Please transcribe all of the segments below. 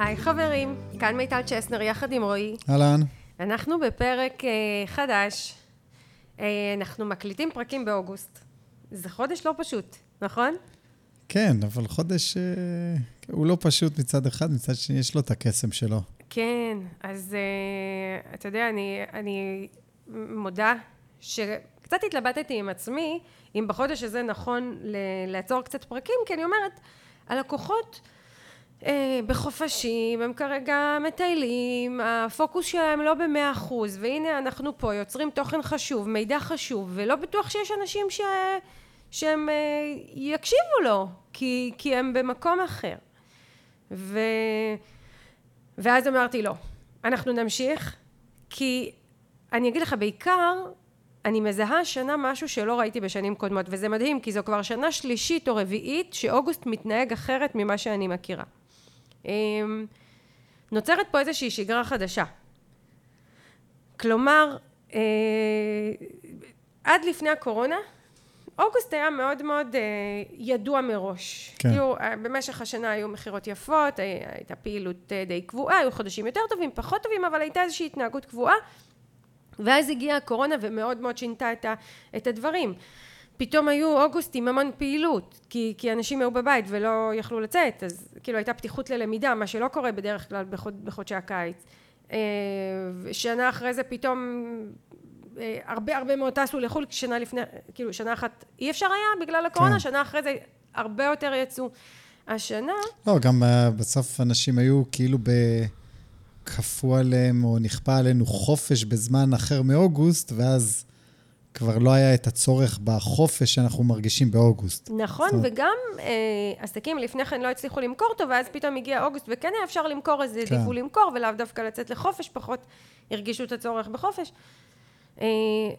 היי חברים, כאן מיטל צ'סנר יחד עם רועי. אהלן. אנחנו בפרק אה, חדש. אה, אנחנו מקליטים פרקים באוגוסט. זה חודש לא פשוט, נכון? כן, אבל חודש אה, הוא לא פשוט מצד אחד, מצד שני יש לו את הקסם שלו. כן, אז אה, אתה יודע, אני, אני מודה שקצת התלבטתי עם עצמי, אם בחודש הזה נכון ל- לעצור קצת פרקים, כי אני אומרת, הלקוחות בחופשים, הם כרגע מטיילים, הפוקוס שלהם לא במאה אחוז, והנה אנחנו פה יוצרים תוכן חשוב, מידע חשוב, ולא בטוח שיש אנשים ש... שהם אה, יקשיבו לו, כי, כי הם במקום אחר. ו... ואז אמרתי לא, אנחנו נמשיך, כי אני אגיד לך, בעיקר אני מזהה השנה משהו שלא ראיתי בשנים קודמות, וזה מדהים, כי זו כבר שנה שלישית או רביעית שאוגוסט מתנהג אחרת ממה שאני מכירה. אמ, נוצרת פה איזושהי שגרה חדשה. כלומר, אה, עד לפני הקורונה, אוגוסט היה מאוד מאוד אה, ידוע מראש. כן. כאילו, אה, במשך השנה היו מכירות יפות, הי- הייתה פעילות אה, די קבועה, היו חודשים יותר טובים, פחות טובים, אבל הייתה איזושהי התנהגות קבועה. ואז הגיעה הקורונה ומאוד מאוד שינתה את, ה, את הדברים. פתאום היו אוגוסט עם המון פעילות, כי, כי אנשים היו בבית ולא יכלו לצאת, אז כאילו הייתה פתיחות ללמידה, מה שלא קורה בדרך כלל בחוד, בחודשי הקיץ. אה, שנה אחרי זה פתאום אה, הרבה הרבה מאוד טסו לחו"ל, שנה לפני, כאילו שנה אחת אי אפשר היה בגלל הקורונה, כן. שנה אחרי זה הרבה יותר יצאו. השנה, לא, גם אה, בסוף אנשים היו כאילו ב... כפו עליהם או נכפה עלינו חופש בזמן אחר מאוגוסט, ואז כבר לא היה את הצורך בחופש שאנחנו מרגישים באוגוסט. נכון, זאת וגם אה, עסקים לפני כן לא הצליחו למכור טוב, ואז פתאום הגיע אוגוסט, וכן היה אפשר למכור, אז כן. העדיפו למכור, ולאו דווקא לצאת לחופש, פחות הרגישו את הצורך בחופש. אה,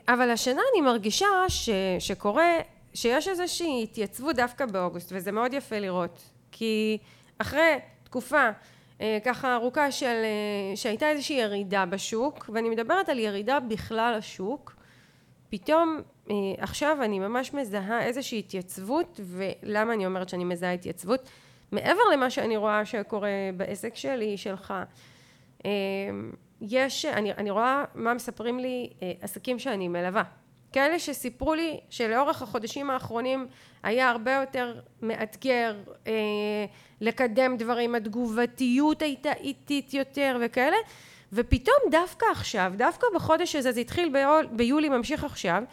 אבל השנה אני מרגישה ש, שקורה, שיש איזושהי התייצבות דווקא באוגוסט, וזה מאוד יפה לראות. כי אחרי תקופה אה, ככה ארוכה של, אה, שהייתה איזושהי ירידה בשוק, ואני מדברת על ירידה בכלל השוק, פתאום אה, עכשיו אני ממש מזהה איזושהי התייצבות, ולמה אני אומרת שאני מזהה התייצבות? מעבר למה שאני רואה שקורה בעסק שלי, שלך, אה, יש, אני, אני רואה מה מספרים לי אה, עסקים שאני מלווה. כאלה שסיפרו לי שלאורך החודשים האחרונים היה הרבה יותר מאתגר אה, לקדם דברים, התגובתיות הייתה איטית יותר וכאלה, ופתאום דווקא עכשיו, דווקא בחודש הזה, זה התחיל ביול, ביולי, ממשיך עכשיו,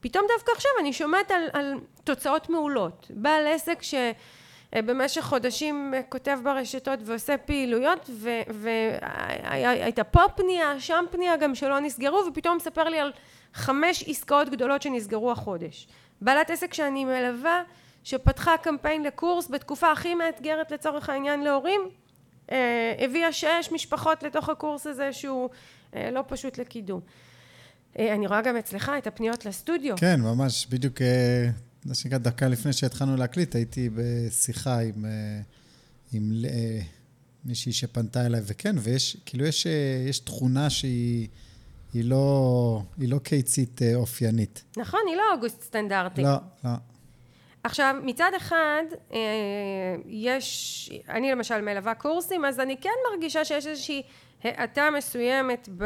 פתאום דווקא עכשיו אני שומעת על, על תוצאות מעולות. בעל עסק שבמשך חודשים כותב ברשתות ועושה פעילויות, והייתה פה פנייה, שם פנייה גם שלא נסגרו, ופתאום מספר לי על חמש עסקאות גדולות שנסגרו החודש. בעלת עסק שאני מלווה, שפתחה קמפיין לקורס בתקופה הכי מאתגרת לצורך העניין להורים, אה, הביאה שש משפחות לתוך הקורס הזה שהוא אה, לא פשוט לקידום. אה, אני רואה גם אצלך את הפניות לסטודיו. כן, ממש, בדיוק, אה, מה שנקרא, דקה לפני שהתחלנו להקליט, הייתי בשיחה עם, אה, עם אה, מישהי שפנתה אליי, וכן, ויש, כאילו, יש, אה, יש תכונה שהיא היא לא, היא לא קיצית אה, אופיינית. נכון, היא לא אוגוסט סטנדרטי. לא, לא. עכשיו, מצד אחד, אה, יש, אני למשל מלווה קורסים, אז אני כן מרגישה שיש איזושהי האטה מסוימת ב,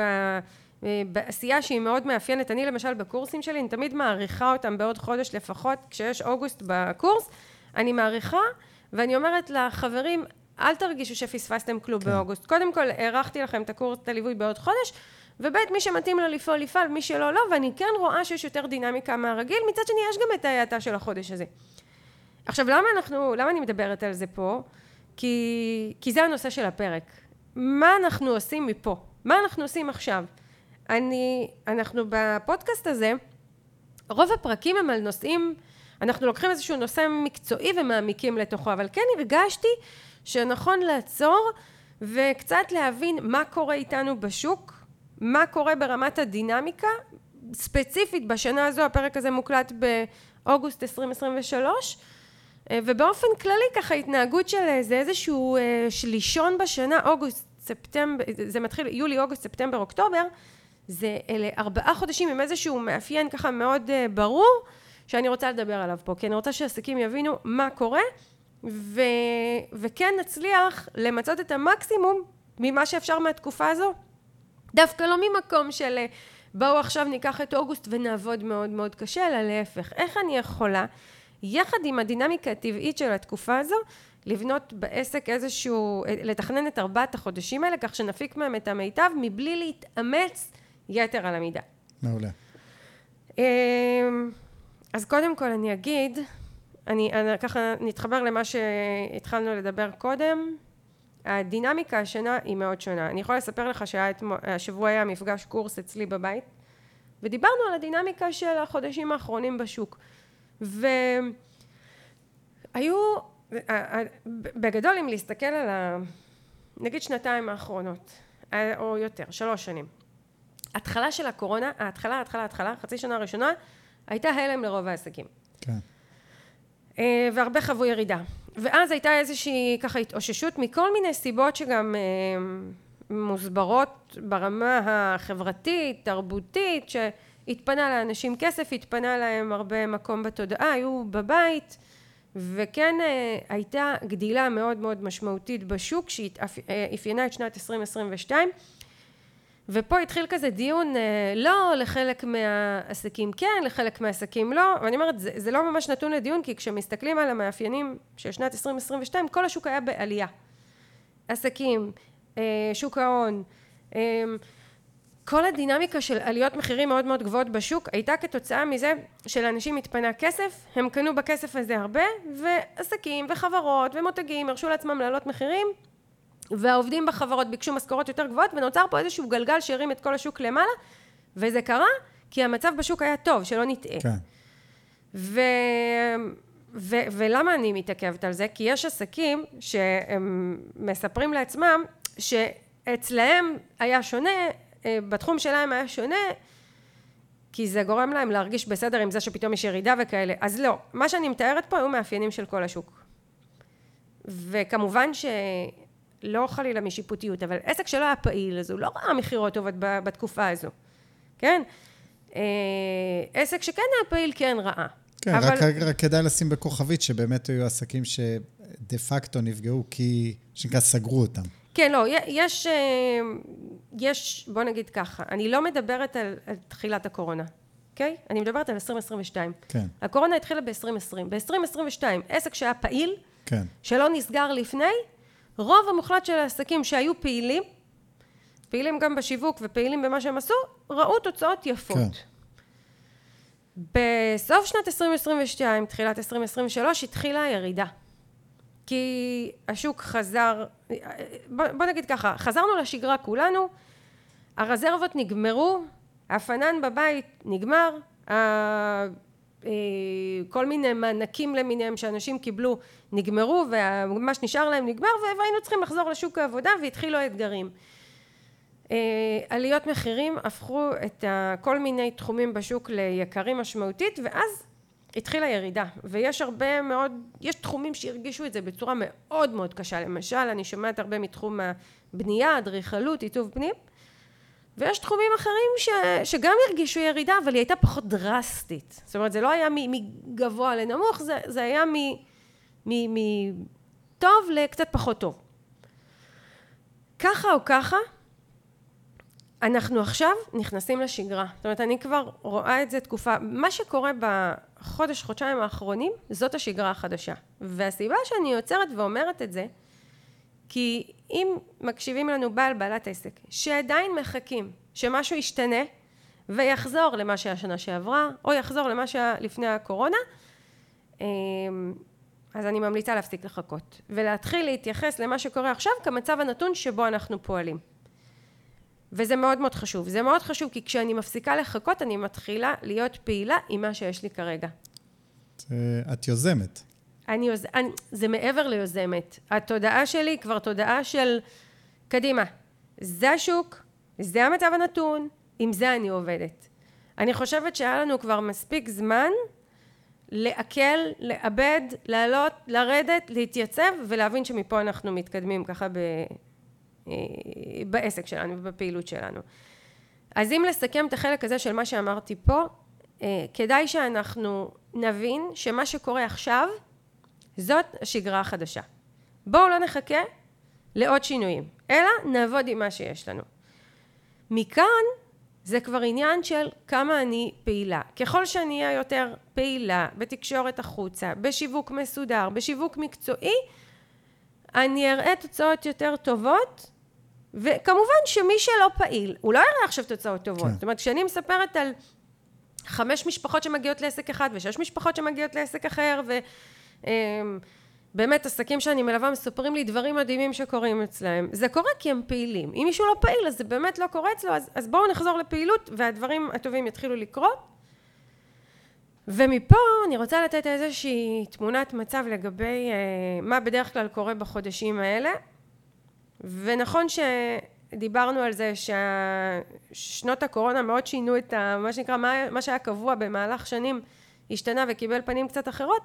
אה, בעשייה שהיא מאוד מאפיינת. אני למשל בקורסים שלי, אני תמיד מעריכה אותם בעוד חודש לפחות, כשיש אוגוסט בקורס, אני מעריכה, ואני אומרת לחברים, אל תרגישו שפספסתם כלום כן. באוגוסט. קודם כל, הארכתי לכם את הקורס, את הליווי בעוד חודש, וב' מי שמתאים לו לפעול, יפעל, מי שלא, לא, ואני כן רואה שיש יותר דינמיקה מהרגיל, מצד שני יש גם את ההאטה של החודש הזה. עכשיו, למה אנחנו, למה אני מדברת על זה פה? כי, כי זה הנושא של הפרק. מה אנחנו עושים מפה? מה אנחנו עושים עכשיו? אני, אנחנו בפודקאסט הזה, רוב הפרקים הם על נושאים, אנחנו לוקחים איזשהו נושא מקצועי ומעמיקים לתוכו, אבל כן הרגשתי שנכון לעצור וקצת להבין מה קורה איתנו בשוק, מה קורה ברמת הדינמיקה, ספציפית בשנה הזו, הפרק הזה מוקלט באוגוסט 2023, אה, ובאופן כללי ככה התנהגות של איזה איזשהו אה, שלישון בשנה, אוגוסט, ספטמבר, זה מתחיל יולי, אוגוסט, ספטמבר, אוקטובר, זה אלה ארבעה חודשים עם איזשהו מאפיין ככה מאוד אה, ברור, שאני רוצה לדבר עליו פה, כי אני רוצה שעסקים יבינו מה קורה, ו, וכן נצליח למצות את המקסימום ממה שאפשר מהתקופה הזו. דווקא לא ממקום של בואו עכשיו ניקח את אוגוסט ונעבוד מאוד מאוד קשה, אלא להפך. איך אני יכולה, יחד עם הדינמיקה הטבעית של התקופה הזו, לבנות בעסק איזשהו, לתכנן את ארבעת החודשים האלה, כך שנפיק מהם את המיטב, מבלי להתאמץ יתר על המידה. מעולה. אמ, אז קודם כל אני אגיד, אני, אני ככה נתחבר למה שהתחלנו לדבר קודם, הדינמיקה השנה היא מאוד שונה. אני יכולה לספר לך שהשבוע היה מפגש קורס אצלי בבית, ודיברנו על הדינמיקה של החודשים האחרונים בשוק. והיו, בגדול אם להסתכל על ה... נגיד שנתיים האחרונות, או יותר, שלוש שנים. התחלה של הקורונה, ההתחלה, ההתחלה, ההתחלה, חצי שנה הראשונה, הייתה הלם לרוב העסקים. כן. אה, והרבה חוו ירידה. ואז הייתה איזושהי ככה התאוששות מכל מיני סיבות שגם אה, מוסברות ברמה החברתית, תרבותית, שהתפנה לאנשים כסף, התפנה להם הרבה מקום בתודעה, היו בבית, וכן אה, הייתה גדילה מאוד מאוד משמעותית בשוק שאפיינה את שנת 2022 ופה התחיל כזה דיון, אה, לא, לחלק מהעסקים כן, לחלק מהעסקים לא, ואני אומרת, זה, זה לא ממש נתון לדיון, כי כשמסתכלים על המאפיינים של שנת 2022, כל השוק היה בעלייה. עסקים, אה, שוק ההון, אה, כל הדינמיקה של עליות מחירים מאוד מאוד גבוהות בשוק הייתה כתוצאה מזה שלאנשים התפנה כסף, הם קנו בכסף הזה הרבה, ועסקים וחברות ומותגים הרשו לעצמם להעלות מחירים והעובדים בחברות ביקשו משכורות יותר גבוהות ונוצר פה איזשהו גלגל שהרים את כל השוק למעלה וזה קרה כי המצב בשוק היה טוב, שלא נטעה. כן. ו... ו... ולמה אני מתעכבת על זה? כי יש עסקים שהם מספרים לעצמם שאצלהם היה שונה, אה, בתחום שלהם היה שונה, כי זה גורם להם להרגיש בסדר עם זה שפתאום יש ירידה וכאלה. אז לא, מה שאני מתארת פה היו מאפיינים של כל השוק. וכמובן ש... לא חלילה משיפוטיות, אבל עסק שלא היה פעיל, אז הוא לא ראה מכירות טובות בתקופה הזו, כן? אה, עסק שכן היה פעיל, כן ראה. כן, אבל... רק, רק כדאי לשים בכוכבית שבאמת היו עסקים שדה פקטו נפגעו כי, שנקרא, סגרו אותם. כן, לא, יש, אה, יש, בוא נגיד ככה, אני לא מדברת על, על תחילת הקורונה, אוקיי? אני מדברת על 2022. כן. הקורונה התחילה ב-2020. ב-2022, עסק שהיה פעיל, כן. שלא נסגר לפני, רוב המוחלט של העסקים שהיו פעילים, פעילים גם בשיווק ופעילים במה שהם עשו, ראו תוצאות יפות. כן. בסוף שנת 2022, תחילת 2023, התחילה הירידה. כי השוק חזר, בוא, בוא נגיד ככה, חזרנו לשגרה כולנו, הרזרבות נגמרו, הפנן בבית נגמר, כל מיני מענקים למיניהם שאנשים קיבלו נגמרו ומה שנשאר להם נגמר והיינו צריכים לחזור לשוק העבודה והתחילו האתגרים. אה, עליות מחירים הפכו את כל מיני תחומים בשוק ליקרים משמעותית ואז התחילה ירידה ויש הרבה מאוד, יש תחומים שהרגישו את זה בצורה מאוד מאוד קשה למשל אני שומעת הרבה מתחום הבנייה, אדריכלות, עיצוב פנים ויש תחומים אחרים ש, שגם הרגישו ירידה, אבל היא הייתה פחות דרסטית. זאת אומרת, זה לא היה מגבוה לנמוך, זה, זה היה מטוב לקצת פחות טוב. ככה או ככה, אנחנו עכשיו נכנסים לשגרה. זאת אומרת, אני כבר רואה את זה תקופה, מה שקורה בחודש, חודשיים האחרונים, זאת השגרה החדשה. והסיבה שאני יוצרת ואומרת את זה, כי אם מקשיבים לנו בעל בעלת עסק שעדיין מחכים שמשהו ישתנה ויחזור למה שהיה שנה שעברה או יחזור למה שהיה לפני הקורונה אמ, אז אני ממליצה להפסיק לחכות ולהתחיל להתייחס למה שקורה עכשיו כמצב הנתון שבו אנחנו פועלים. וזה מאוד מאוד חשוב. זה מאוד חשוב כי כשאני מפסיקה לחכות אני מתחילה להיות פעילה עם מה שיש לי כרגע. את יוזמת אני, יוז... אני, זה מעבר ליוזמת. התודעה שלי כבר תודעה של קדימה. זה השוק, זה המצב הנתון, עם זה אני עובדת. אני חושבת שהיה לנו כבר מספיק זמן לעכל, לאבד, לעלות, לרדת, להתייצב ולהבין שמפה אנחנו מתקדמים ככה ב... אה, בעסק שלנו ובפעילות שלנו. אז אם לסכם את החלק הזה של מה שאמרתי פה, אה, כדאי שאנחנו נבין שמה שקורה עכשיו זאת השגרה החדשה. בואו לא נחכה לעוד שינויים, אלא נעבוד עם מה שיש לנו. מכאן זה כבר עניין של כמה אני פעילה. ככל שאני אהיה יותר פעילה בתקשורת החוצה, בשיווק מסודר, בשיווק מקצועי, אני אראה תוצאות יותר טובות, וכמובן שמי שלא פעיל, הוא לא יראה עכשיו תוצאות טובות. כן. זאת אומרת, כשאני מספרת על חמש משפחות שמגיעות לעסק אחד ושש משפחות שמגיעות לעסק אחר, ו... אמ, באמת, עסקים שאני מלווה מספרים לי דברים מדהימים שקורים אצלהם. זה קורה כי הם פעילים. אם מישהו לא פעיל, אז זה באמת לא קורה אצלו, אז, אז בואו נחזור לפעילות והדברים הטובים יתחילו לקרות. ומפה אני רוצה לתת איזושהי תמונת מצב לגבי אה, מה בדרך כלל קורה בחודשים האלה. ונכון שדיברנו על זה ששנות הקורונה מאוד שינו את ה, מה שנקרא, מה, מה שהיה קבוע במהלך שנים השתנה וקיבל פנים קצת אחרות.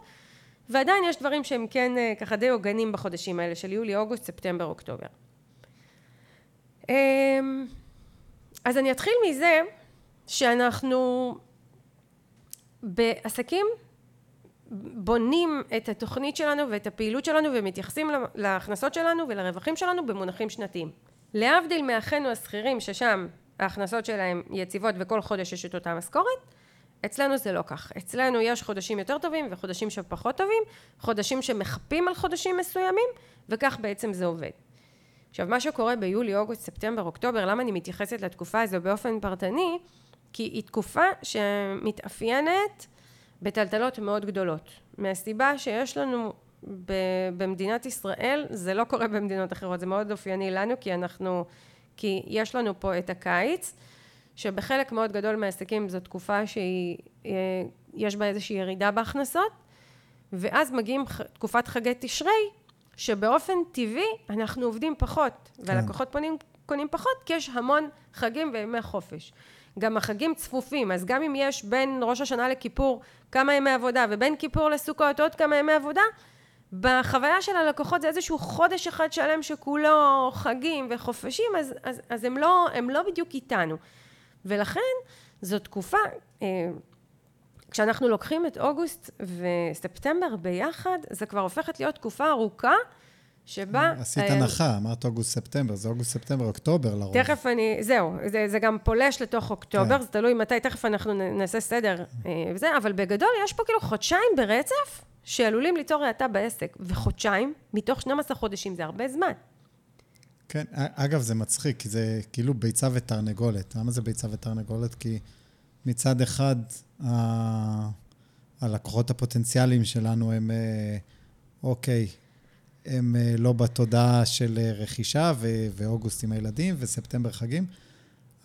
ועדיין יש דברים שהם כן אה, ככה די הוגנים בחודשים האלה של יולי, אוגוסט, ספטמבר, אוקטובר. אמ, אז אני אתחיל מזה שאנחנו בעסקים בונים את התוכנית שלנו ואת הפעילות שלנו ומתייחסים להכנסות שלנו ולרווחים שלנו במונחים שנתיים. להבדיל מאחינו השכירים ששם ההכנסות שלהם יציבות וכל חודש יש את אותה משכורת, אצלנו זה לא כך. אצלנו יש חודשים יותר טובים וחודשים שפחות טובים, חודשים שמחפים על חודשים מסוימים, וכך בעצם זה עובד. עכשיו, מה שקורה ביולי, אוגוסט, ספטמבר, אוקטובר, למה אני מתייחסת לתקופה הזו באופן פרטני? כי היא תקופה שמתאפיינת בטלטלות מאוד גדולות. מהסיבה שיש לנו במדינת ישראל, זה לא קורה במדינות אחרות, זה מאוד אופייני לנו, כי אנחנו, כי יש לנו פה את הקיץ. שבחלק מאוד גדול מהעסקים זו תקופה שהיא, אה, בה איזושהי ירידה בהכנסות, ואז מגיעים תקופת חגי תשרי, שבאופן טבעי אנחנו עובדים פחות, כן. והלקוחות פונים, קונים פחות, כי יש המון חגים וימי חופש. גם החגים צפופים, אז גם אם יש בין ראש השנה לכיפור כמה ימי עבודה, ובין כיפור לסוכות עוד כמה ימי עבודה, בחוויה של הלקוחות זה איזשהו חודש אחד שלם שכולו חגים וחופשים, אז, אז, אז הם, לא, הם לא בדיוק איתנו. ולכן זו תקופה, אה, כשאנחנו לוקחים את אוגוסט וספטמבר ביחד, זה כבר הופכת להיות תקופה ארוכה. שבה... עשית אה, הנחה, אמרת אוגוסט-ספטמבר, זה אוגוסט-ספטמבר, אוקטובר לרוב. תכף אני, זהו, זה, זה גם פולש לתוך אוקטובר, כן. זה תלוי מתי, תכף אנחנו נעשה סדר אה, וזה, אבל בגדול יש פה כאילו חודשיים ברצף שעלולים ליצור האטה בעסק, וחודשיים מתוך 12 חודשים זה הרבה זמן. כן, אגב, זה מצחיק, כי זה כאילו ביצה ותרנגולת. למה זה ביצה ותרנגולת? כי מצד אחד, ה... הלקוחות הפוטנציאליים שלנו הם, אה, אוקיי, הם אה, לא בתודעה של אה, רכישה, ו- ואוגוסט עם הילדים, וספטמבר חגים,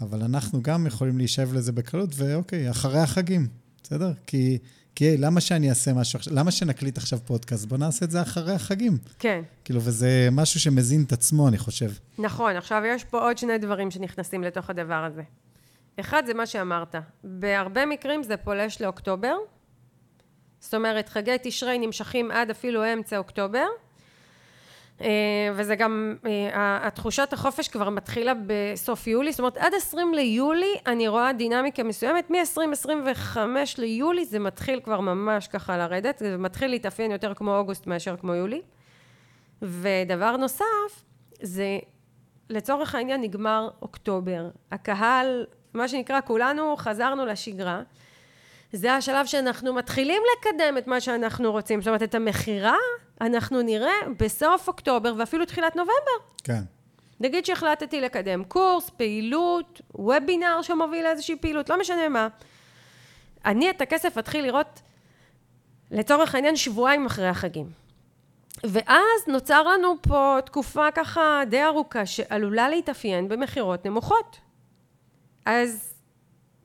אבל אנחנו גם יכולים להישב לזה בקלות, ואוקיי, אחרי החגים, בסדר? כי כי למה שאני אעשה משהו עכשיו, למה שנקליט עכשיו פודקאסט? בוא נעשה את זה אחרי החגים. כן. כאילו, וזה משהו שמזין את עצמו, אני חושב. נכון, עכשיו יש פה עוד שני דברים שנכנסים לתוך הדבר הזה. אחד זה מה שאמרת, בהרבה מקרים זה פולש לאוקטובר, זאת אומרת, חגי תשרי נמשכים עד אפילו אמצע אוקטובר, וזה גם, אה, התחושת החופש כבר מתחילה בסוף יולי, זאת אומרת עד 20 ליולי אני רואה דינמיקה מסוימת, מ-20-25 ליולי זה מתחיל כבר ממש ככה לרדת, זה מתחיל להתאפיין יותר כמו אוגוסט מאשר כמו יולי. ודבר נוסף, זה לצורך העניין נגמר אוקטובר, הקהל, מה שנקרא כולנו חזרנו לשגרה. זה השלב שאנחנו מתחילים לקדם את מה שאנחנו רוצים. זאת אומרת, את המכירה אנחנו נראה בסוף אוקטובר ואפילו תחילת נובמבר. כן. נגיד שהחלטתי לקדם קורס, פעילות, וובינר שמוביל לאיזושהי פעילות, לא משנה מה. אני את הכסף אתחיל לראות, לצורך העניין, שבועיים אחרי החגים. ואז נוצר לנו פה תקופה ככה די ארוכה שעלולה להתאפיין במכירות נמוכות. אז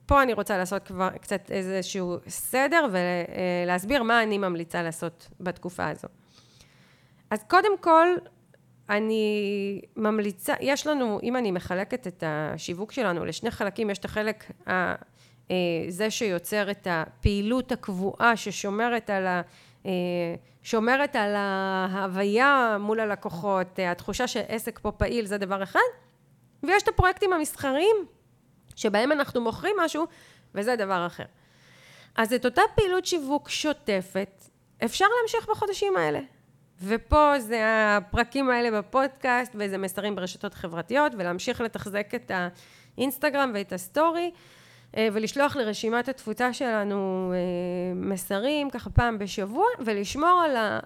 פה אני רוצה לעשות כבר קצת איזשהו סדר ולהסביר מה אני ממליצה לעשות בתקופה הזו. אז קודם כל, אני ממליצה, יש לנו, אם אני מחלקת את השיווק שלנו לשני חלקים, יש את החלק ה... אה, זה שיוצר את הפעילות הקבועה ששומרת על ה... אה, שומרת על ההוויה מול הלקוחות, אה, התחושה שעסק פה פעיל זה דבר אחד, ויש את הפרויקטים המסחריים שבהם אנחנו מוכרים משהו, וזה דבר אחר. אז את אותה פעילות שיווק שוטפת, אפשר להמשיך בחודשים האלה. ופה זה הפרקים האלה בפודקאסט, וזה מסרים ברשתות חברתיות, ולהמשיך לתחזק את האינסטגרם ואת הסטורי, אה, ולשלוח לרשימת התפוצה שלנו אה, מסרים, ככה פעם בשבוע, ולשמור על, ה...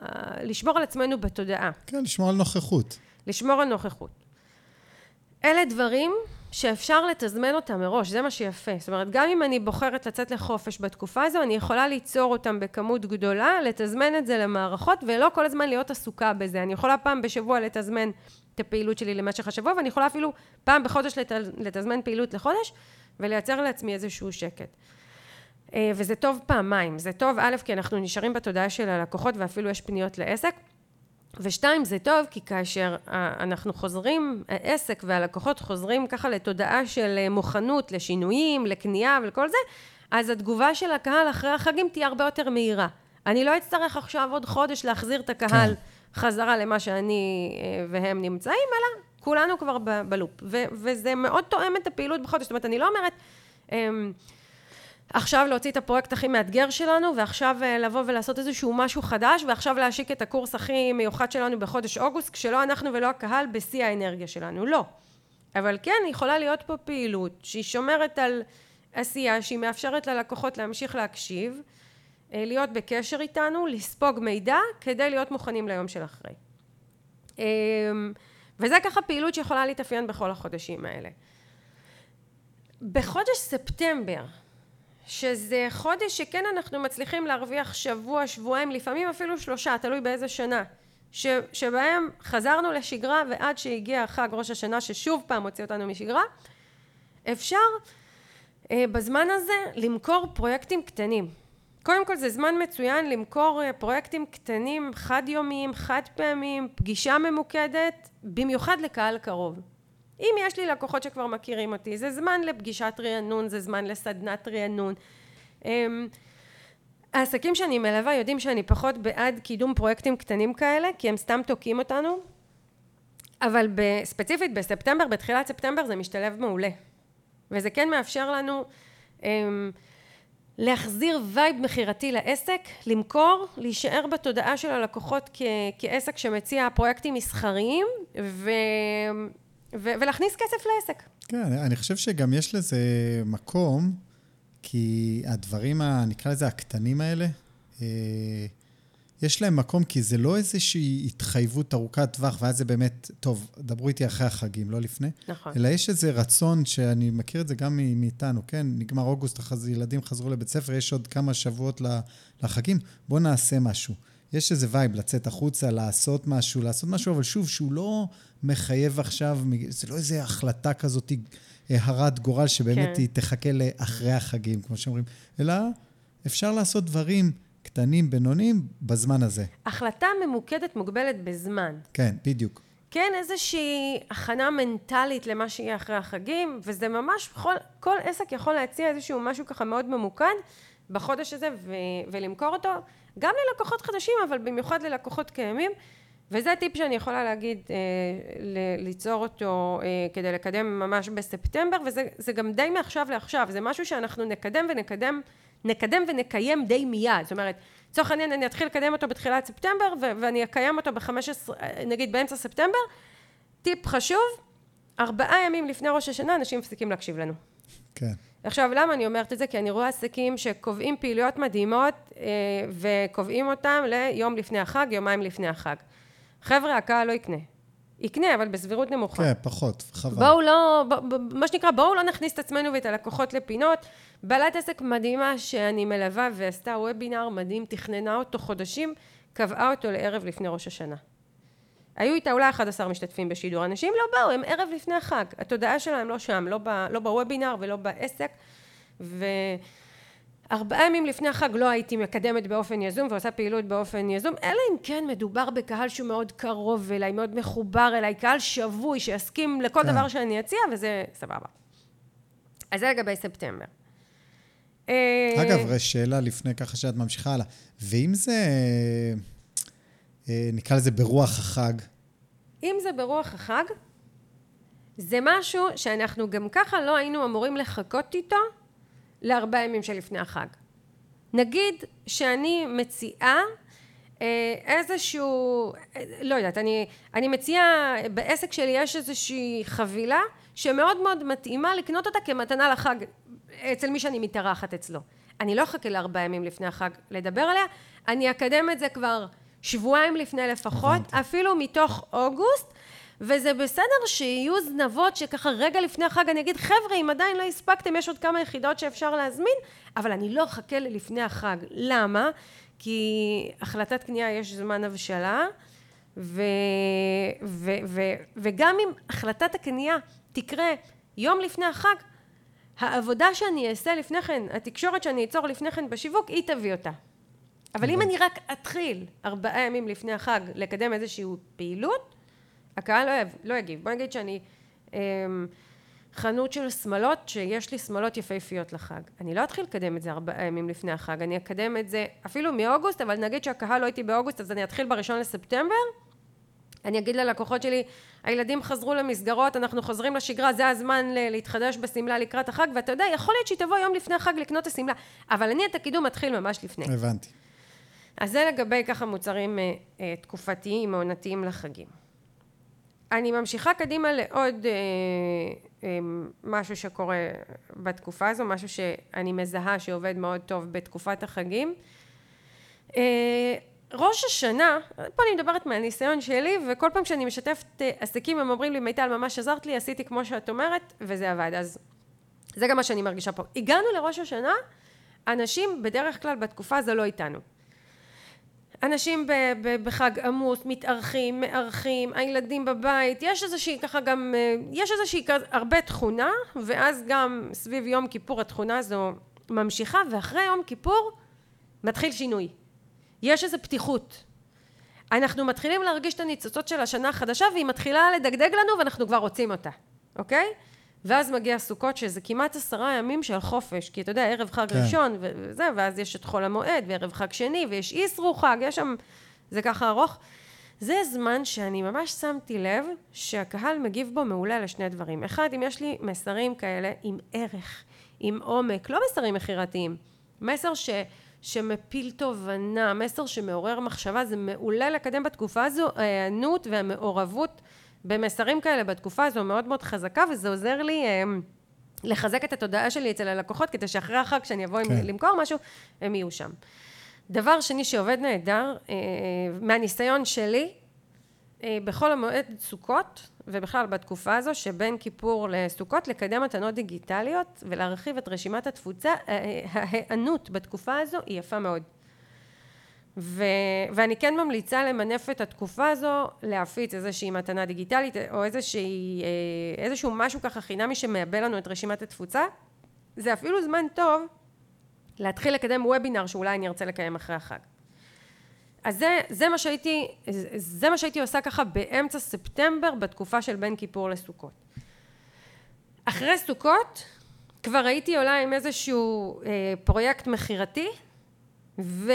על עצמנו בתודעה. כן, לשמור על נוכחות. לשמור על נוכחות. אלה דברים שאפשר לתזמן אותם מראש, זה מה שיפה. זאת אומרת, גם אם אני בוחרת לצאת לחופש בתקופה הזו, אני יכולה ליצור אותם בכמות גדולה, לתזמן את זה למערכות, ולא כל הזמן להיות עסוקה בזה. אני יכולה פעם בשבוע לתזמן את הפעילות שלי למשך השבוע, ואני יכולה אפילו פעם בחודש לת... לתזמן פעילות לחודש, ולייצר לעצמי איזשהו שקט. אה, וזה טוב פעמיים. זה טוב, א', כי אנחנו נשארים בתודעה של הלקוחות, ואפילו יש פניות לעסק. ושתיים, זה טוב, כי כאשר אנחנו חוזרים, העסק והלקוחות חוזרים ככה לתודעה של אה, מוכנות לשינויים, לקנייה ולכל זה, אז התגובה של הקהל אחרי החגים תהיה הרבה יותר מהירה. אני לא אצטרך עכשיו עוד חודש להחזיר את הקהל כן. חזרה למה שאני אה, והם נמצאים, אלא כולנו כבר בלופ. וזה מאוד תואם את הפעילות בחודש. זאת אומרת, אני לא אומרת... עכשיו להוציא את הפרויקט הכי מאתגר שלנו, ועכשיו אה, לבוא ולעשות איזשהו משהו חדש, ועכשיו להשיק את הקורס הכי מיוחד שלנו בחודש אוגוסט, כשלא אנחנו ולא הקהל בשיא האנרגיה שלנו. לא. אבל כן, יכולה להיות פה פעילות שהיא שומרת על עשייה, שהיא מאפשרת ללקוחות להמשיך להקשיב, אה, להיות בקשר איתנו, לספוג מידע, כדי להיות מוכנים ליום של אחרי. אמ, וזה ככה פעילות שיכולה להתאפיין בכל החודשים האלה. בחודש ספטמבר, שזה חודש שכן אנחנו מצליחים להרוויח שבוע, שבועיים, לפעמים אפילו שלושה, תלוי באיזה שנה, ש, שבהם חזרנו לשגרה ועד שהגיע חג ראש השנה ששוב פעם הוציא אותנו משגרה, אפשר אה, בזמן הזה למכור פרויקטים קטנים. קודם כל זה זמן מצוין למכור אה, פרויקטים קטנים, חד יומיים, חד פעמים, פגישה ממוקדת, במיוחד לקהל קרוב. אם יש לי לקוחות שכבר מכירים אותי, זה זמן לפגישת רענון, זה זמן לסדנת רענון. אמ, העסקים שאני מלווה יודעים שאני פחות בעד קידום פרויקטים קטנים כאלה, כי הם סתם תוקעים אותנו, אבל ספציפית בספטמבר, בתחילת ספטמבר זה משתלב מעולה. וזה כן מאפשר לנו אמ, להחזיר vibe מכירתי לעסק, למכור, להישאר בתודעה של הלקוחות כ- כעסק שמציע פרויקטים מסחריים, ו... ו- ולהכניס כסף לעסק. כן, אני חושב שגם יש לזה מקום, כי הדברים, ה, נקרא לזה הקטנים האלה, אה, יש להם מקום, כי זה לא איזושהי התחייבות ארוכת טווח, ואז זה באמת, טוב, דברו איתי אחרי החגים, לא לפני. נכון. אלא יש איזה רצון, שאני מכיר את זה גם מאיתנו, כן? נגמר אוגוסט, ילדים חזרו לבית ספר, יש עוד כמה שבועות לחגים, בואו נעשה משהו. יש איזה vibe לצאת החוצה, לעשות משהו, לעשות משהו, אבל שוב, שהוא לא מחייב עכשיו, זה לא איזה החלטה כזאת אה, הרת גורל שבאמת כן. היא תחכה לאחרי החגים, כמו שאומרים, אלא אפשר לעשות דברים קטנים, בינוניים, בזמן הזה. החלטה ממוקדת מוגבלת בזמן. כן, בדיוק. כן, איזושהי הכנה מנטלית למה שיהיה אחרי החגים, וזה ממש, כל, כל עסק יכול להציע איזשהו משהו ככה מאוד ממוקד בחודש הזה ו- ולמכור אותו גם ללקוחות חדשים, אבל במיוחד ללקוחות קיימים. וזה טיפ שאני יכולה להגיד, אה, ליצור אותו אה, כדי לקדם ממש בספטמבר, וזה גם די מעכשיו לעכשיו, זה משהו שאנחנו נקדם ונקדם, נקדם ונקיים די מיד, זאת אומרת, לצורך העניין אני אתחיל לקדם אותו בתחילת ספטמבר, ואני אקיים אותו ב-15, נגיד באמצע ספטמבר, טיפ חשוב, ארבעה ימים לפני ראש השנה אנשים מפסיקים להקשיב לנו. כן. עכשיו, למה אני אומרת את זה? כי אני רואה עסקים שקובעים פעילויות מדהימות אה, וקובעים אותם ליום לפני החג, יומיים לפני החג. חבר'ה, הקהל לא יקנה. יקנה, אבל בסבירות נמוכה. כן, פחות, חבל. בואו לא, ב, ב, מה שנקרא, בואו לא נכניס את עצמנו ואת הלקוחות לפינות. בעלת עסק מדהימה שאני מלווה ועשתה וובינר מדהים, תכננה אותו חודשים, קבעה אותו לערב לפני ראש השנה. היו איתה אולי 11 משתתפים בשידור, אנשים לא באו, הם ערב לפני החג, התודעה שלהם לא שם, לא, ב, לא בוובינר ולא בעסק, וארבעה ימים לפני החג לא הייתי מקדמת באופן יזום ועושה פעילות באופן יזום, אלא אם כן מדובר בקהל שהוא מאוד קרוב אליי, מאוד מחובר אליי, קהל שבוי שיסכים לכל כן. דבר שאני אציע, וזה סבבה. אז זה לגבי ספטמבר. אגב, שאלה לפני ככה שאת ממשיכה הלאה, ואם זה... אה, נקרא לזה ברוח החג? אם זה ברוח החג, זה משהו שאנחנו גם ככה לא היינו אמורים לחכות איתו לארבעה ימים שלפני החג. נגיד שאני מציעה אה, איזשהו, לא יודעת, אני, אני מציעה, בעסק שלי יש איזושהי חבילה שמאוד מאוד מתאימה לקנות אותה כמתנה לחג אצל מי שאני מתארחת אצלו. אני לא אחכה לארבעה ימים לפני החג לדבר עליה, אני אקדם את זה כבר שבועיים לפני לפחות, הבנתי. אפילו מתוך אוגוסט, וזה בסדר שיהיו זנבות שככה רגע לפני החג אני אגיד, חבר'ה, אם עדיין לא הספקתם, יש עוד כמה יחידות שאפשר להזמין, אבל אני לא אחכה ללפני החג. למה? כי החלטת קנייה יש זמן הבשלה, ו, ו, ו, וגם אם החלטת הקנייה תקרה יום לפני החג, העבודה שאני אעשה לפני כן, התקשורת שאני אצור לפני כן בשיווק, היא תביא אותה. אבל אם אני רק אתחיל ארבעה ימים לפני החג לקדם איזושהי פעילות, הקהל לא, לא יגיב. בוא נגיד שאני אה, חנות של שמלות, שיש לי שמלות יפהפיות לחג. אני לא אתחיל לקדם את זה ארבעה ימים לפני החג, אני אקדם את זה אפילו מאוגוסט, אבל נגיד שהקהל לא איתי באוגוסט, אז אני אתחיל בראשון לספטמבר, אני אגיד ללקוחות שלי, הילדים חזרו למסגרות, אנחנו חוזרים לשגרה, זה הזמן להתחדש בשמלה לקראת החג, ואתה יודע, יכול להיות שהיא תבוא יום לפני החג לקנות את השמלה, אבל אני את הקידום מתחיל ממש לפני. הבנתי. אז זה לגבי ככה מוצרים אה, אה, תקופתיים, עונתיים לחגים. אני ממשיכה קדימה לעוד אה, אה, משהו שקורה בתקופה הזו, משהו שאני מזהה שעובד מאוד טוב בתקופת החגים. אה, ראש השנה, פה אני מדברת מהניסיון שלי, וכל פעם שאני משתפת אה, עסקים הם אומרים לי, מיטל ממש עזרת לי, עשיתי כמו שאת אומרת, וזה עבד. אז זה גם מה שאני מרגישה פה. הגענו לראש השנה, אנשים בדרך כלל בתקופה הזו לא איתנו. אנשים בחג עמוס, מתארחים, מארחים, הילדים בבית, יש איזושהי ככה גם, אה, יש איזושהי הרבה תכונה, ואז גם סביב יום כיפור התכונה הזו ממשיכה, ואחרי יום כיפור מתחיל שינוי. יש איזו פתיחות. אנחנו מתחילים להרגיש את הניצוצות של השנה החדשה, והיא מתחילה לדגדג לנו ואנחנו כבר רוצים אותה, אוקיי? ואז מגיע סוכות שזה כמעט עשרה ימים של חופש, כי אתה יודע, ערב חג כן. ראשון וזה, ואז יש את חול המועד, וערב חג שני, ויש איסרו חג, יש שם, זה ככה ארוך. זה זמן שאני ממש שמתי לב שהקהל מגיב בו מעולה לשני דברים. אחד, אם יש לי מסרים כאלה עם ערך, עם עומק, לא מסרים מכירתיים, מסר ש... שמפיל תובנה, מסר שמעורר מחשבה, זה מעולה לקדם בתקופה הזו, ההיענות והמעורבות במסרים כאלה בתקופה הזו מאוד מאוד חזקה, וזה עוזר לי אה, לחזק את התודעה שלי אצל הלקוחות, כדי שאחרי החג, כשאני אבוא כן. למכור משהו, הם יהיו שם. דבר שני שעובד נהדר, אה, מהניסיון שלי, אה, בחול המועד סוכות, ובכלל בתקופה הזו שבין כיפור לסוכות, לקדם מתנות דיגיטליות ולהרחיב את רשימת התפוצה, ההיענות בתקופה הזו היא יפה מאוד. ו, ואני כן ממליצה למנף את התקופה הזו להפיץ איזושהי מתנה דיגיטלית או איזושהי, אה, איזשהו משהו ככה חינמי שמעבה לנו את רשימת התפוצה. זה אפילו זמן טוב להתחיל לקדם וובינר שאולי אני ארצה לקיים אחרי החג. אז זה, זה, מה שהייתי, זה מה שהייתי עושה ככה באמצע ספטמבר בתקופה של בין כיפור לסוכות. אחרי סוכות כבר הייתי עולה עם איזשהו אה, פרויקט מכירתי ו...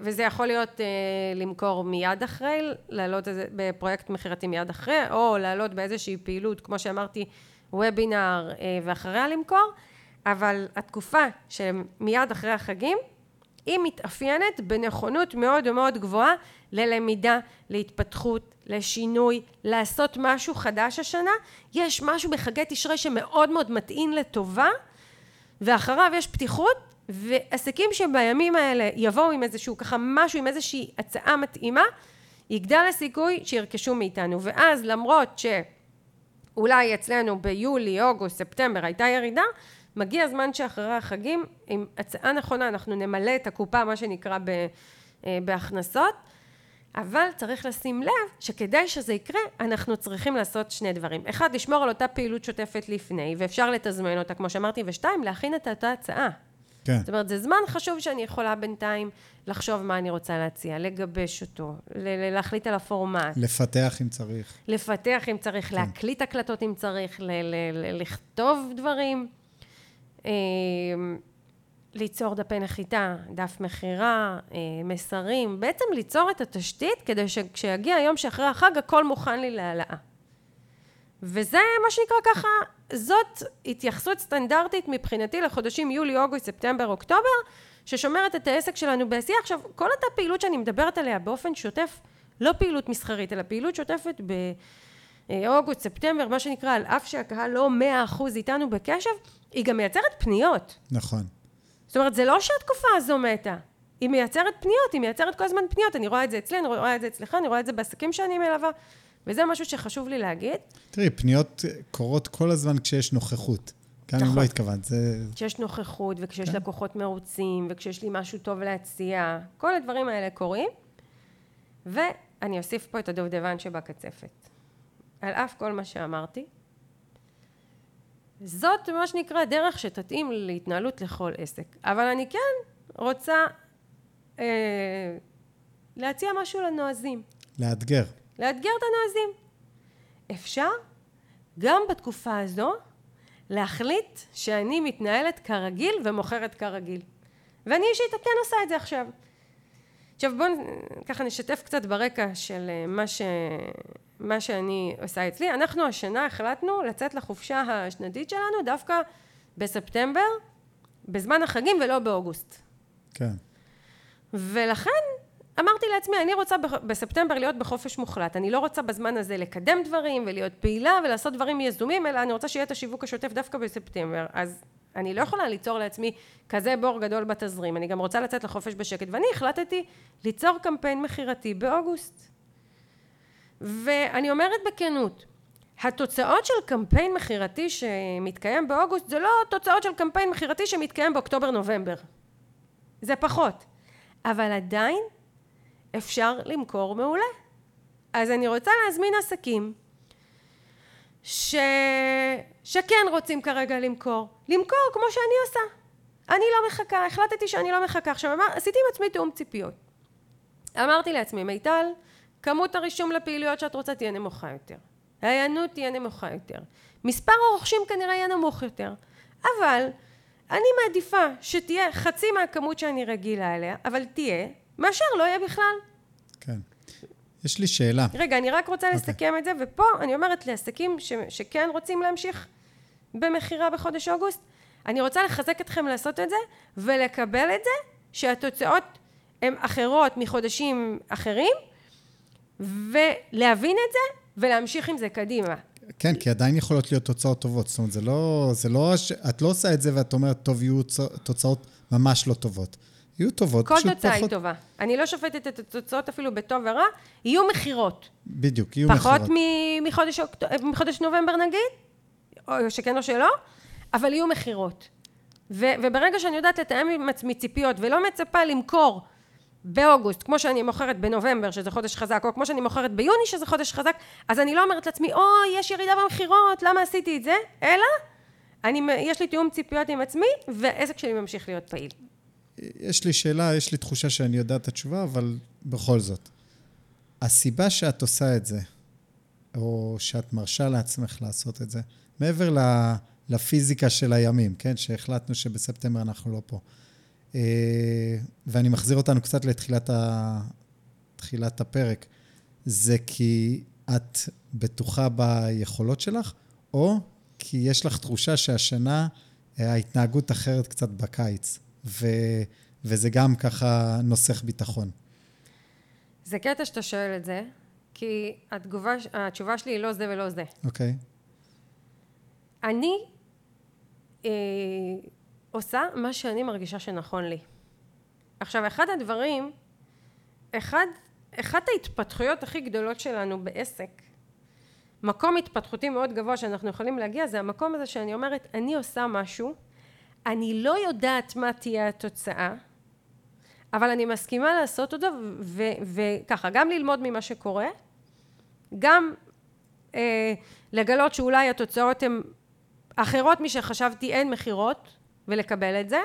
וזה יכול להיות אה, למכור מיד אחרי, לעלות איזה, בפרויקט מכירתי מיד אחרי, או לעלות באיזושהי פעילות, כמו שאמרתי, וובינר אה, ואחריה למכור, אבל התקופה שמיד אחרי החגים, היא מתאפיינת בנכונות מאוד מאוד גבוהה ללמידה, להתפתחות, לשינוי, לעשות משהו חדש השנה. יש משהו בחגי תשרי שמאוד מאוד מטעין לטובה, ואחריו יש פתיחות ועסקים שבימים האלה יבואו עם איזשהו ככה משהו, עם איזושהי הצעה מתאימה, יגדל הסיכוי שירכשו מאיתנו. ואז למרות שאולי אצלנו ביולי, אוגוסט, ספטמבר הייתה ירידה, מגיע הזמן שאחרי החגים, עם הצעה נכונה, אנחנו נמלא את הקופה, מה שנקרא, אה, בהכנסות. אבל צריך לשים לב שכדי שזה יקרה, אנחנו צריכים לעשות שני דברים. אחד, לשמור על אותה פעילות שוטפת לפני, ואפשר לתזמן אותה, כמו שאמרתי, ושתיים, להכין את אותה הצעה. כן. זאת אומרת, זה זמן חשוב שאני יכולה בינתיים לחשוב מה אני רוצה להציע, לגבש אותו, להחליט על הפורמט. לפתח אם צריך. לפתח אם צריך, כן. להקליט הקלטות אם צריך, לכתוב דברים. אמ, ליצור דפי נחיתה, דף מכירה, אה, מסרים, בעצם ליצור את התשתית כדי שכשיגיע היום שאחרי החג הכל מוכן לי להעלאה. וזה מה שנקרא ככה, זאת התייחסות סטנדרטית מבחינתי לחודשים יולי, אוגוסט, ספטמבר, אוקטובר, ששומרת את העסק שלנו בעשייה. עכשיו, כל אותה פעילות שאני מדברת עליה באופן שוטף, לא פעילות מסחרית, אלא פעילות שוטפת באוגוסט, ספטמבר, מה שנקרא, על אף שהקהל לא מאה אחוז איתנו בקשב, היא גם מייצרת פניות. נכון. זאת אומרת, זה לא שהתקופה הזו מתה. היא מייצרת פניות, היא מייצרת כל הזמן פניות. אני רואה את זה אצלי, אני רואה את זה אצלך, אני רואה את זה בעסקים שאני מלווה. וזה משהו שחשוב לי להגיד. תראי, פניות קורות כל הזמן כשיש נוכחות. אם נכון. לא התכוונת, זה... כשיש נוכחות, וכשיש כן. לקוחות מרוצים, וכשיש לי משהו טוב להציע, כל הדברים האלה קורים. ואני אוסיף פה את הדובדבן שבקצפת. על אף כל מה שאמרתי, זאת מה שנקרא דרך שתתאים להתנהלות לכל עסק. אבל אני כן רוצה אה, להציע משהו לנועזים. לאתגר. לאתגר את הנועזים. אפשר גם בתקופה הזו להחליט שאני מתנהלת כרגיל ומוכרת כרגיל. ואני אישית כן עושה את זה עכשיו. עכשיו בואו ככה נשתף קצת ברקע של אה, מה, ש... מה שאני עושה אצלי. אנחנו השנה החלטנו לצאת לחופשה השנתית שלנו דווקא בספטמבר, בזמן החגים ולא באוגוסט. כן. ולכן אמרתי לעצמי, אני רוצה בספטמבר להיות בחופש מוחלט. אני לא רוצה בזמן הזה לקדם דברים ולהיות פעילה ולעשות דברים יזומים, אלא אני רוצה שיהיה את השיווק השוטף דווקא בספטמבר. אז אני לא יכולה ליצור לעצמי כזה בור גדול בתזרים. אני גם רוצה לצאת לחופש בשקט, ואני החלטתי ליצור קמפיין מכירתי באוגוסט. ואני אומרת בכנות, התוצאות של קמפיין מכירתי שמתקיים באוגוסט זה לא תוצאות של קמפיין מכירתי שמתקיים באוקטובר-נובמבר. זה פחות. אבל עדיין אפשר למכור מעולה. אז אני רוצה להזמין עסקים ש... שכן רוצים כרגע למכור. למכור כמו שאני עושה. אני לא מחכה, החלטתי שאני לא מחכה. עכשיו, אמר, עשיתי עם עצמי תיאום ציפיות. אמרתי לעצמי, מיטל, כמות הרישום לפעילויות שאת רוצה תהיה נמוכה יותר. ההיענות תהיה נמוכה יותר. מספר הרוכשים כנראה יהיה נמוך יותר. אבל אני מעדיפה שתהיה חצי מהכמות שאני רגילה אליה, אבל תהיה, מאשר לא יהיה בכלל. כן. יש לי שאלה. רגע, אני רק רוצה אוקיי. לסכם את זה, ופה אני אומרת לעסקים ש, שכן רוצים להמשיך במכירה בחודש אוגוסט, אני רוצה לחזק אתכם לעשות את זה, ולקבל את זה שהתוצאות הן אחרות מחודשים אחרים, ולהבין את זה, ולהמשיך עם זה קדימה. כן, כי עדיין יכולות להיות תוצאות טובות. זאת אומרת, זה לא... זה לא... את לא עושה את זה ואת אומרת, טוב, יהיו תוצאות ממש לא טובות. יהיו טובות, כל פשוט תוצאה היא פחות... טובה. אני לא שופטת את התוצאות אפילו בטוב ורע, יהיו מכירות. בדיוק, יהיו פחות מכירות. מ- מחודש, אוקט- מחודש נובמבר נגיד, או שכן או שלא, אבל יהיו מכירות. ו- וברגע שאני יודעת לתאם עם עצמי ציפיות ולא מצפה למכור באוגוסט, כמו שאני מוכרת בנובמבר, שזה חודש חזק, או כמו שאני מוכרת ביוני, שזה חודש חזק, אז אני לא אומרת לעצמי, אוי, יש ירידה במכירות, למה עשיתי את זה? אלא, אני, יש לי תיאום ציפיות עם עצמי, והעסק שלי ממשיך להיות פעיל. יש לי שאלה, יש לי תחושה שאני יודע את התשובה, אבל בכל זאת. הסיבה שאת עושה את זה, או שאת מרשה לעצמך לעשות את זה, מעבר לפיזיקה של הימים, כן? שהחלטנו שבספטמבר אנחנו לא פה. אה, ואני מחזיר אותנו קצת לתחילת ה... תחילת הפרק. זה כי את בטוחה ביכולות שלך, או כי יש לך תחושה שהשנה אה, ההתנהגות אחרת קצת בקיץ, ו... וזה גם ככה נוסח ביטחון. זה קטע שאתה שואל את זה, כי התגובה, התשובה שלי היא לא זה ולא זה. אוקיי? אני אה, עושה מה שאני מרגישה שנכון לי. עכשיו, אחד הדברים, אחד, אחת ההתפתחויות הכי גדולות שלנו בעסק, מקום התפתחותי מאוד גבוה שאנחנו יכולים להגיע, זה המקום הזה שאני אומרת, אני עושה משהו, אני לא יודעת מה תהיה התוצאה, אבל אני מסכימה לעשות אותו, וככה, גם ללמוד ממה שקורה, גם אה, לגלות שאולי התוצאות הן אחרות משחשבתי אין מכירות, ולקבל את זה,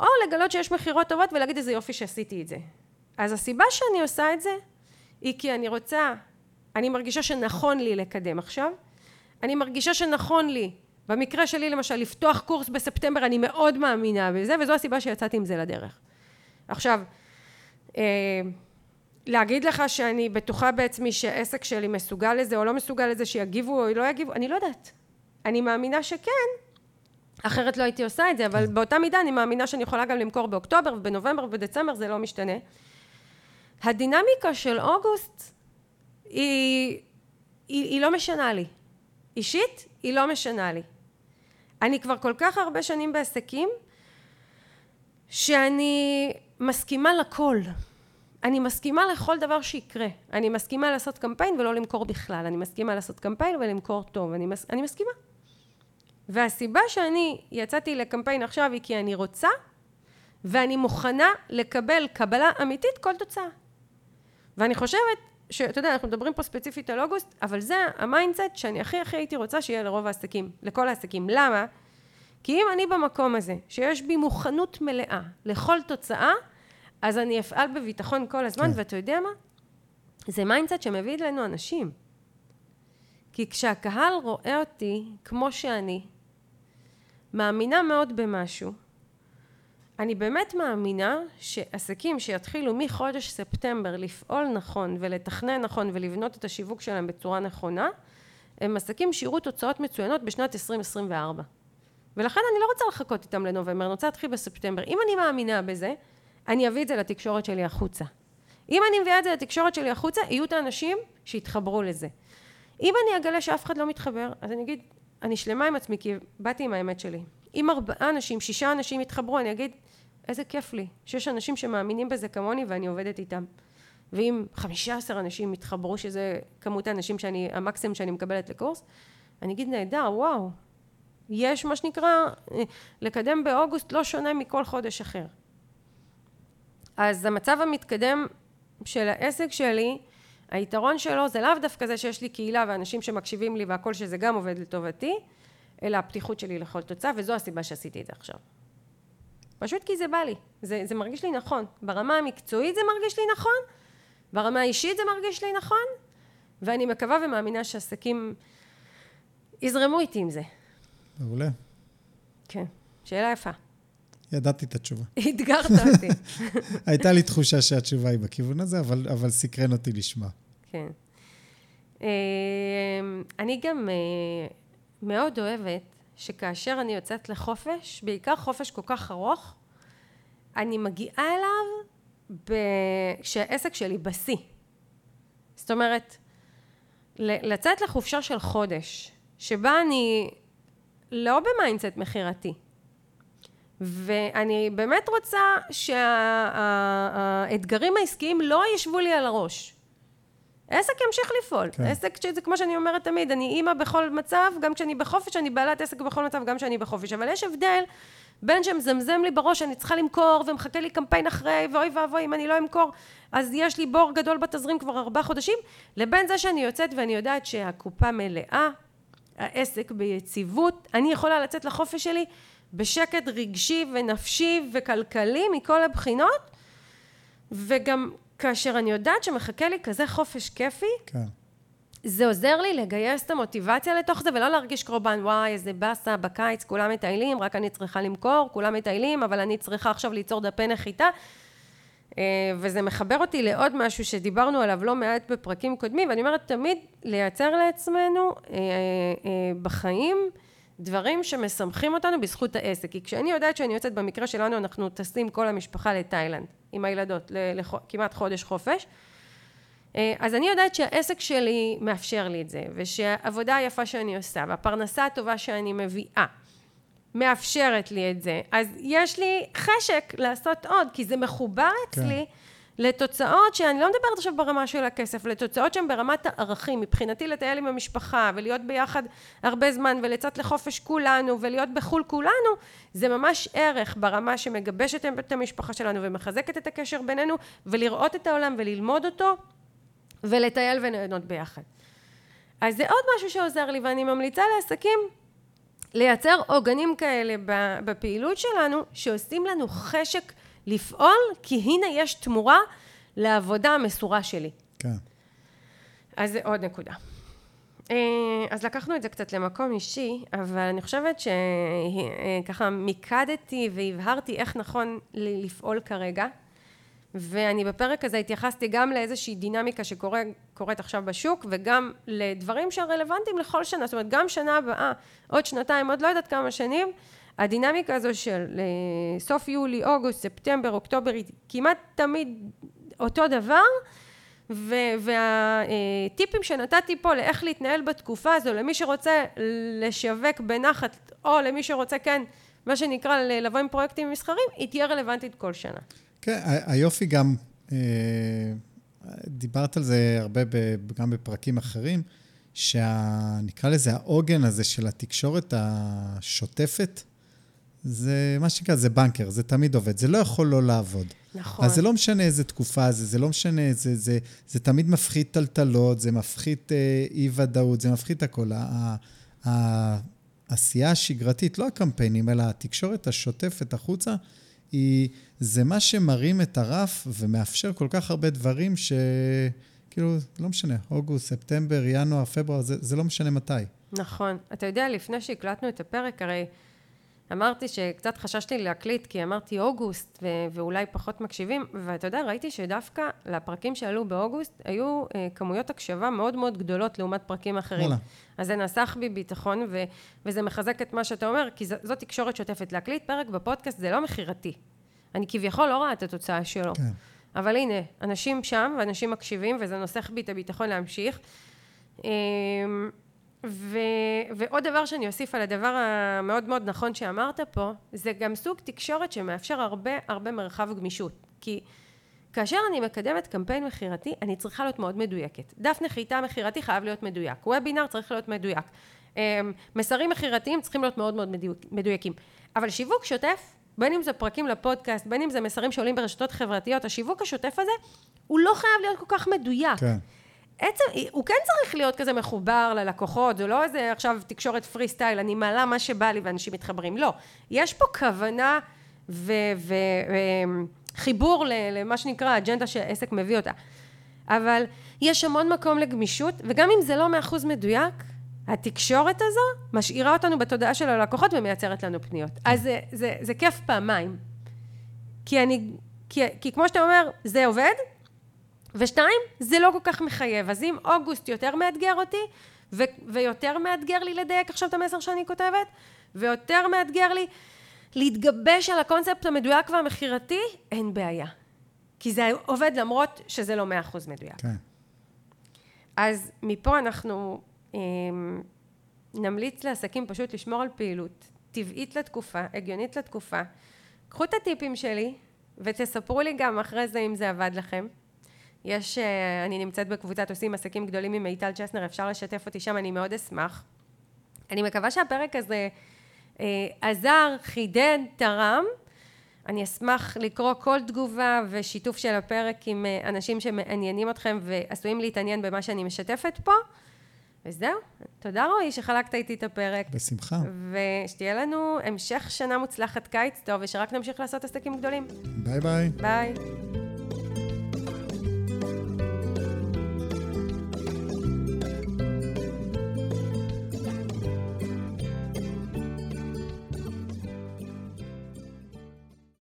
או לגלות שיש מכירות טובות ולהגיד איזה יופי שעשיתי את זה. אז הסיבה שאני עושה את זה, היא כי אני רוצה, אני מרגישה שנכון לי לקדם עכשיו, אני מרגישה שנכון לי, במקרה שלי למשל, לפתוח קורס בספטמבר, אני מאוד מאמינה בזה, וזו הסיבה שיצאתי עם זה לדרך. עכשיו, אה, להגיד לך שאני בטוחה בעצמי שהעסק שלי מסוגל לזה או לא מסוגל לזה, שיגיבו או לא יגיבו, אני לא יודעת. אני מאמינה שכן, אחרת לא הייתי עושה את זה, אבל באותה מידה אני מאמינה שאני יכולה גם למכור באוקטובר ובנובמבר ובדצמבר, זה לא משתנה. הדינמיקה של אוגוסט היא, היא, היא לא משנה לי. אישית, היא לא משנה לי. אני כבר כל כך הרבה שנים בעסקים, שאני מסכימה לכל. אני מסכימה לכל דבר שיקרה. אני מסכימה לעשות קמפיין ולא למכור בכלל. אני מסכימה לעשות קמפיין ולמכור טוב. אני, מס... אני מסכימה. והסיבה שאני יצאתי לקמפיין עכשיו היא כי אני רוצה, ואני מוכנה לקבל קבלה אמיתית כל תוצאה. ואני חושבת שאתה יודע, אנחנו מדברים פה ספציפית על אוגוסט, אבל זה ה mindset שאני הכי הכי הייתי רוצה שיהיה לרוב העסקים, לכל העסקים. למה? כי אם אני במקום הזה, שיש בי מוכנות מלאה לכל תוצאה, אז אני אפעל בביטחון כל הזמן, כן. ואתה יודע מה? זה mindset שמביא אלינו אנשים. כי כשהקהל רואה אותי כמו שאני, מאמינה מאוד במשהו, אני באמת מאמינה שעסקים שיתחילו מחודש ספטמבר לפעול נכון ולתכנן נכון ולבנות את השיווק שלהם בצורה נכונה, הם עסקים שיראו תוצאות מצוינות בשנת 2024. ולכן אני לא רוצה לחכות איתם לנובמבר, אני רוצה להתחיל בספטמבר. אם אני מאמינה בזה, אני אביא את זה לתקשורת שלי החוצה. אם אני מביאה את זה לתקשורת שלי החוצה, יהיו את האנשים שיתחברו לזה. אם אני אגלה שאף אחד לא מתחבר, אז אני אגיד, אני שלמה עם עצמי, כי באתי עם האמת שלי. אם ארבעה אנשים, שישה אנשים יתחברו, אני אגיד, איזה כיף לי, שיש אנשים שמאמינים בזה כמוני ואני עובדת איתם. ואם חמישה עשר אנשים יתחברו, שזה כמות האנשים שאני, המקסימום שאני מקבלת לקורס, אני אגיד, נהדר, וואו, יש מה שנקרא, לקדם באוגוסט לא שונה מכל חודש אחר. אז המצב המתקדם של העסק שלי, היתרון שלו זה לאו דווקא זה שיש לי קהילה ואנשים שמקשיבים לי והכל שזה גם עובד לטובתי, אלא הפתיחות שלי לכל תוצאה, וזו הסיבה שעשיתי את זה עכשיו. פשוט כי זה בא לי, זה, זה מרגיש לי נכון. ברמה המקצועית זה מרגיש לי נכון, ברמה האישית זה מרגיש לי נכון, ואני מקווה ומאמינה שעסקים יזרמו איתי עם זה. מעולה. כן, שאלה יפה. ידעתי את התשובה. אתגרת אותי. הייתה לי תחושה שהתשובה היא בכיוון הזה, אבל, אבל סקרן אותי לשמוע. כן. אמ, אני גם אה, מאוד אוהבת שכאשר אני יוצאת לחופש, בעיקר חופש כל כך ארוך, אני מגיעה אליו כשהעסק שלי בשיא. זאת אומרת, לצאת לחופשה של חודש, שבה אני לא ב mindset מכירתי, ואני באמת רוצה שהאתגרים העסקיים לא ישבו לי על הראש. עסק ימשיך לפעול. כן. עסק שזה כמו שאני אומרת תמיד, אני אימא בכל מצב, גם כשאני בחופש, אני בעלת עסק בכל מצב, גם כשאני בחופש. אבל יש הבדל בין שמזמזם לי בראש, אני צריכה למכור, ומחכה לי קמפיין אחרי, ואוי ואבוי, אם אני לא אמכור, אז יש לי בור גדול בתזרים כבר ארבעה חודשים, לבין זה שאני יוצאת ואני יודעת שהקופה מלאה, העסק ביציבות, אני יכולה לצאת לחופש שלי בשקט רגשי ונפשי וכלכלי מכל הבחינות, וגם כאשר אני יודעת שמחכה לי כזה חופש כיפי, כן. זה עוזר לי לגייס את המוטיבציה לתוך זה, ולא להרגיש קורבן, וואי, איזה באסה, בקיץ כולם מטיילים, רק אני צריכה למכור, כולם מטיילים, אבל אני צריכה עכשיו ליצור דפי נחיתה. אה, וזה מחבר אותי לעוד משהו שדיברנו עליו לא מעט בפרקים קודמים, ואני אומרת, תמיד לייצר לעצמנו אה, אה, בחיים דברים שמשמחים אותנו בזכות העסק. כי כשאני יודעת שאני יוצאת, במקרה שלנו אנחנו טסים כל המשפחה לתאילנד, עם הילדות, לכמעט חודש חופש. אה, אז אני יודעת שהעסק שלי מאפשר לי את זה, ושהעבודה היפה שאני עושה, והפרנסה הטובה שאני מביאה, מאפשרת לי את זה. אז יש לי חשק לעשות עוד, כי זה מחובר כן. אצלי. לתוצאות שאני לא מדברת עכשיו ברמה של הכסף, לתוצאות שהן ברמת הערכים. מבחינתי לטייל עם המשפחה ולהיות ביחד הרבה זמן ולצאת לחופש כולנו ולהיות בחו"ל כולנו, זה ממש ערך ברמה שמגבשת את המשפחה שלנו ומחזקת את הקשר בינינו ולראות את העולם וללמוד אותו ולטייל וליהנות ביחד. אז זה עוד משהו שעוזר לי ואני ממליצה לעסקים לייצר עוגנים כאלה בפעילות שלנו שעושים לנו חשק לפעול, כי הנה יש תמורה לעבודה המסורה שלי. כן. אז זה עוד נקודה. אה, אז לקחנו את זה קצת למקום אישי, אבל אני חושבת שככה מיקדתי והבהרתי איך נכון לפעול כרגע. ואני בפרק הזה התייחסתי גם לאיזושהי דינמיקה שקורית עכשיו בשוק, וגם לדברים שרלוונטיים לכל שנה, זאת אומרת, גם שנה הבאה, עוד שנתיים, עוד לא יודעת כמה שנים, הדינמיקה הזו של אה, סוף יולי, אוגוסט, ספטמבר, אוקטובר, היא כמעט תמיד אותו דבר, והטיפים שנתתי פה לאיך להתנהל בתקופה הזו, למי שרוצה לשווק בנחת, או למי שרוצה, כן, מה שנקרא, לבוא עם פרויקטים מסחרים, היא תהיה רלוונטית כל שנה. כן, היופי גם, אה, דיברת על זה הרבה גם בפרקים אחרים, שנקרא לזה העוגן הזה של התקשורת השוטפת, זה מה שנקרא, זה בנקר, זה תמיד עובד, זה לא יכול לא לעבוד. נכון. אז זה לא משנה איזה תקופה זה, זה לא משנה, זה, זה, זה תמיד מפחית טלטלות, זה מפחית אה, אי-ודאות, זה מפחית הכל. העשייה השגרתית, לא הקמפיינים, אלא התקשורת השוטפת החוצה, היא, זה מה שמרים את הרף ומאפשר כל כך הרבה דברים ש... כאילו, לא משנה, אוגוסט, ספטמבר, ינואר, פברואר, זה, זה לא משנה מתי. נכון. אתה יודע, לפני שהקלטנו את הפרק, הרי אמרתי שקצת חששתי להקליט, כי אמרתי אוגוסט, ו- ואולי פחות מקשיבים, ואתה יודע, ראיתי שדווקא לפרקים שעלו באוגוסט, היו אה, כמויות הקשבה מאוד מאוד גדולות לעומת פרקים אחרים. וואלה. אז זה נסח בי ביטחון, ו- וזה מחזק את מה שאתה אומר, כי ז- זו תקשורת שוטפת. להקליט פרק בפודקאסט זה לא מכירתי. אני כביכול לא רואה את התוצאה שלו. כן. אבל הנה, אנשים שם, ואנשים מקשיבים, וזה נוסח בי את הביטחון להמשיך. אמ, ו, ועוד דבר שאני אוסיף על הדבר המאוד מאוד נכון שאמרת פה, זה גם סוג תקשורת שמאפשר הרבה הרבה מרחב גמישות. כי כאשר אני מקדמת קמפיין מכירתי, אני צריכה להיות מאוד מדויקת. דף נחיתה מכירתי חייב להיות מדויק. וובינר צריך להיות מדויק. אמ, מסרים מכירתיים צריכים להיות מאוד מאוד מדויקים. אבל שיווק שוטף, בין אם זה פרקים לפודקאסט, בין אם זה מסרים שעולים ברשתות חברתיות, השיווק השוטף הזה, הוא לא חייב להיות כל כך מדויק. כן. עצם, הוא כן צריך להיות כזה מחובר ללקוחות, זה לא איזה עכשיו תקשורת פרי סטייל, אני מעלה מה שבא לי ואנשים מתחברים, לא. יש פה כוונה וחיבור למה שנקרא האג'נדה שהעסק מביא אותה. אבל יש המון מקום לגמישות, וגם אם זה לא מאה אחוז מדויק, התקשורת הזו משאירה אותנו בתודעה של הלקוחות ומייצרת לנו פניות. אז זה, זה, זה כיף פעמיים. כי אני, כי, כי כמו שאתה אומר, זה עובד, ושתיים, זה לא כל כך מחייב. אז אם אוגוסט יותר מאתגר אותי, ו- ויותר מאתגר לי לדייק עכשיו את המסר שאני כותבת, ויותר מאתגר לי להתגבש על הקונספט המדויק והמכירתי, אין בעיה. כי זה עובד למרות שזה לא מאה אחוז מדויק. כן. אז מפה אנחנו אה, נמליץ לעסקים פשוט לשמור על פעילות טבעית לתקופה, הגיונית לתקופה. קחו את הטיפים שלי ותספרו לי גם אחרי זה אם זה עבד לכם. יש, אה, אני נמצאת בקבוצת עושים עסקים גדולים עם מיטל צ'סנר, אפשר לשתף אותי שם, אני מאוד אשמח. אני מקווה שהפרק הזה אה, עזר, חידד, תרם. אני אשמח לקרוא כל תגובה ושיתוף של הפרק עם אה, אנשים שמעניינים אתכם ועשויים להתעניין במה שאני משתפת פה. וזהו, תודה רועי שחלקת איתי את הפרק. בשמחה. ושתהיה לנו המשך שנה מוצלחת, קיץ טוב, ושרק נמשיך לעשות עסקים גדולים. ביי ביי. ביי.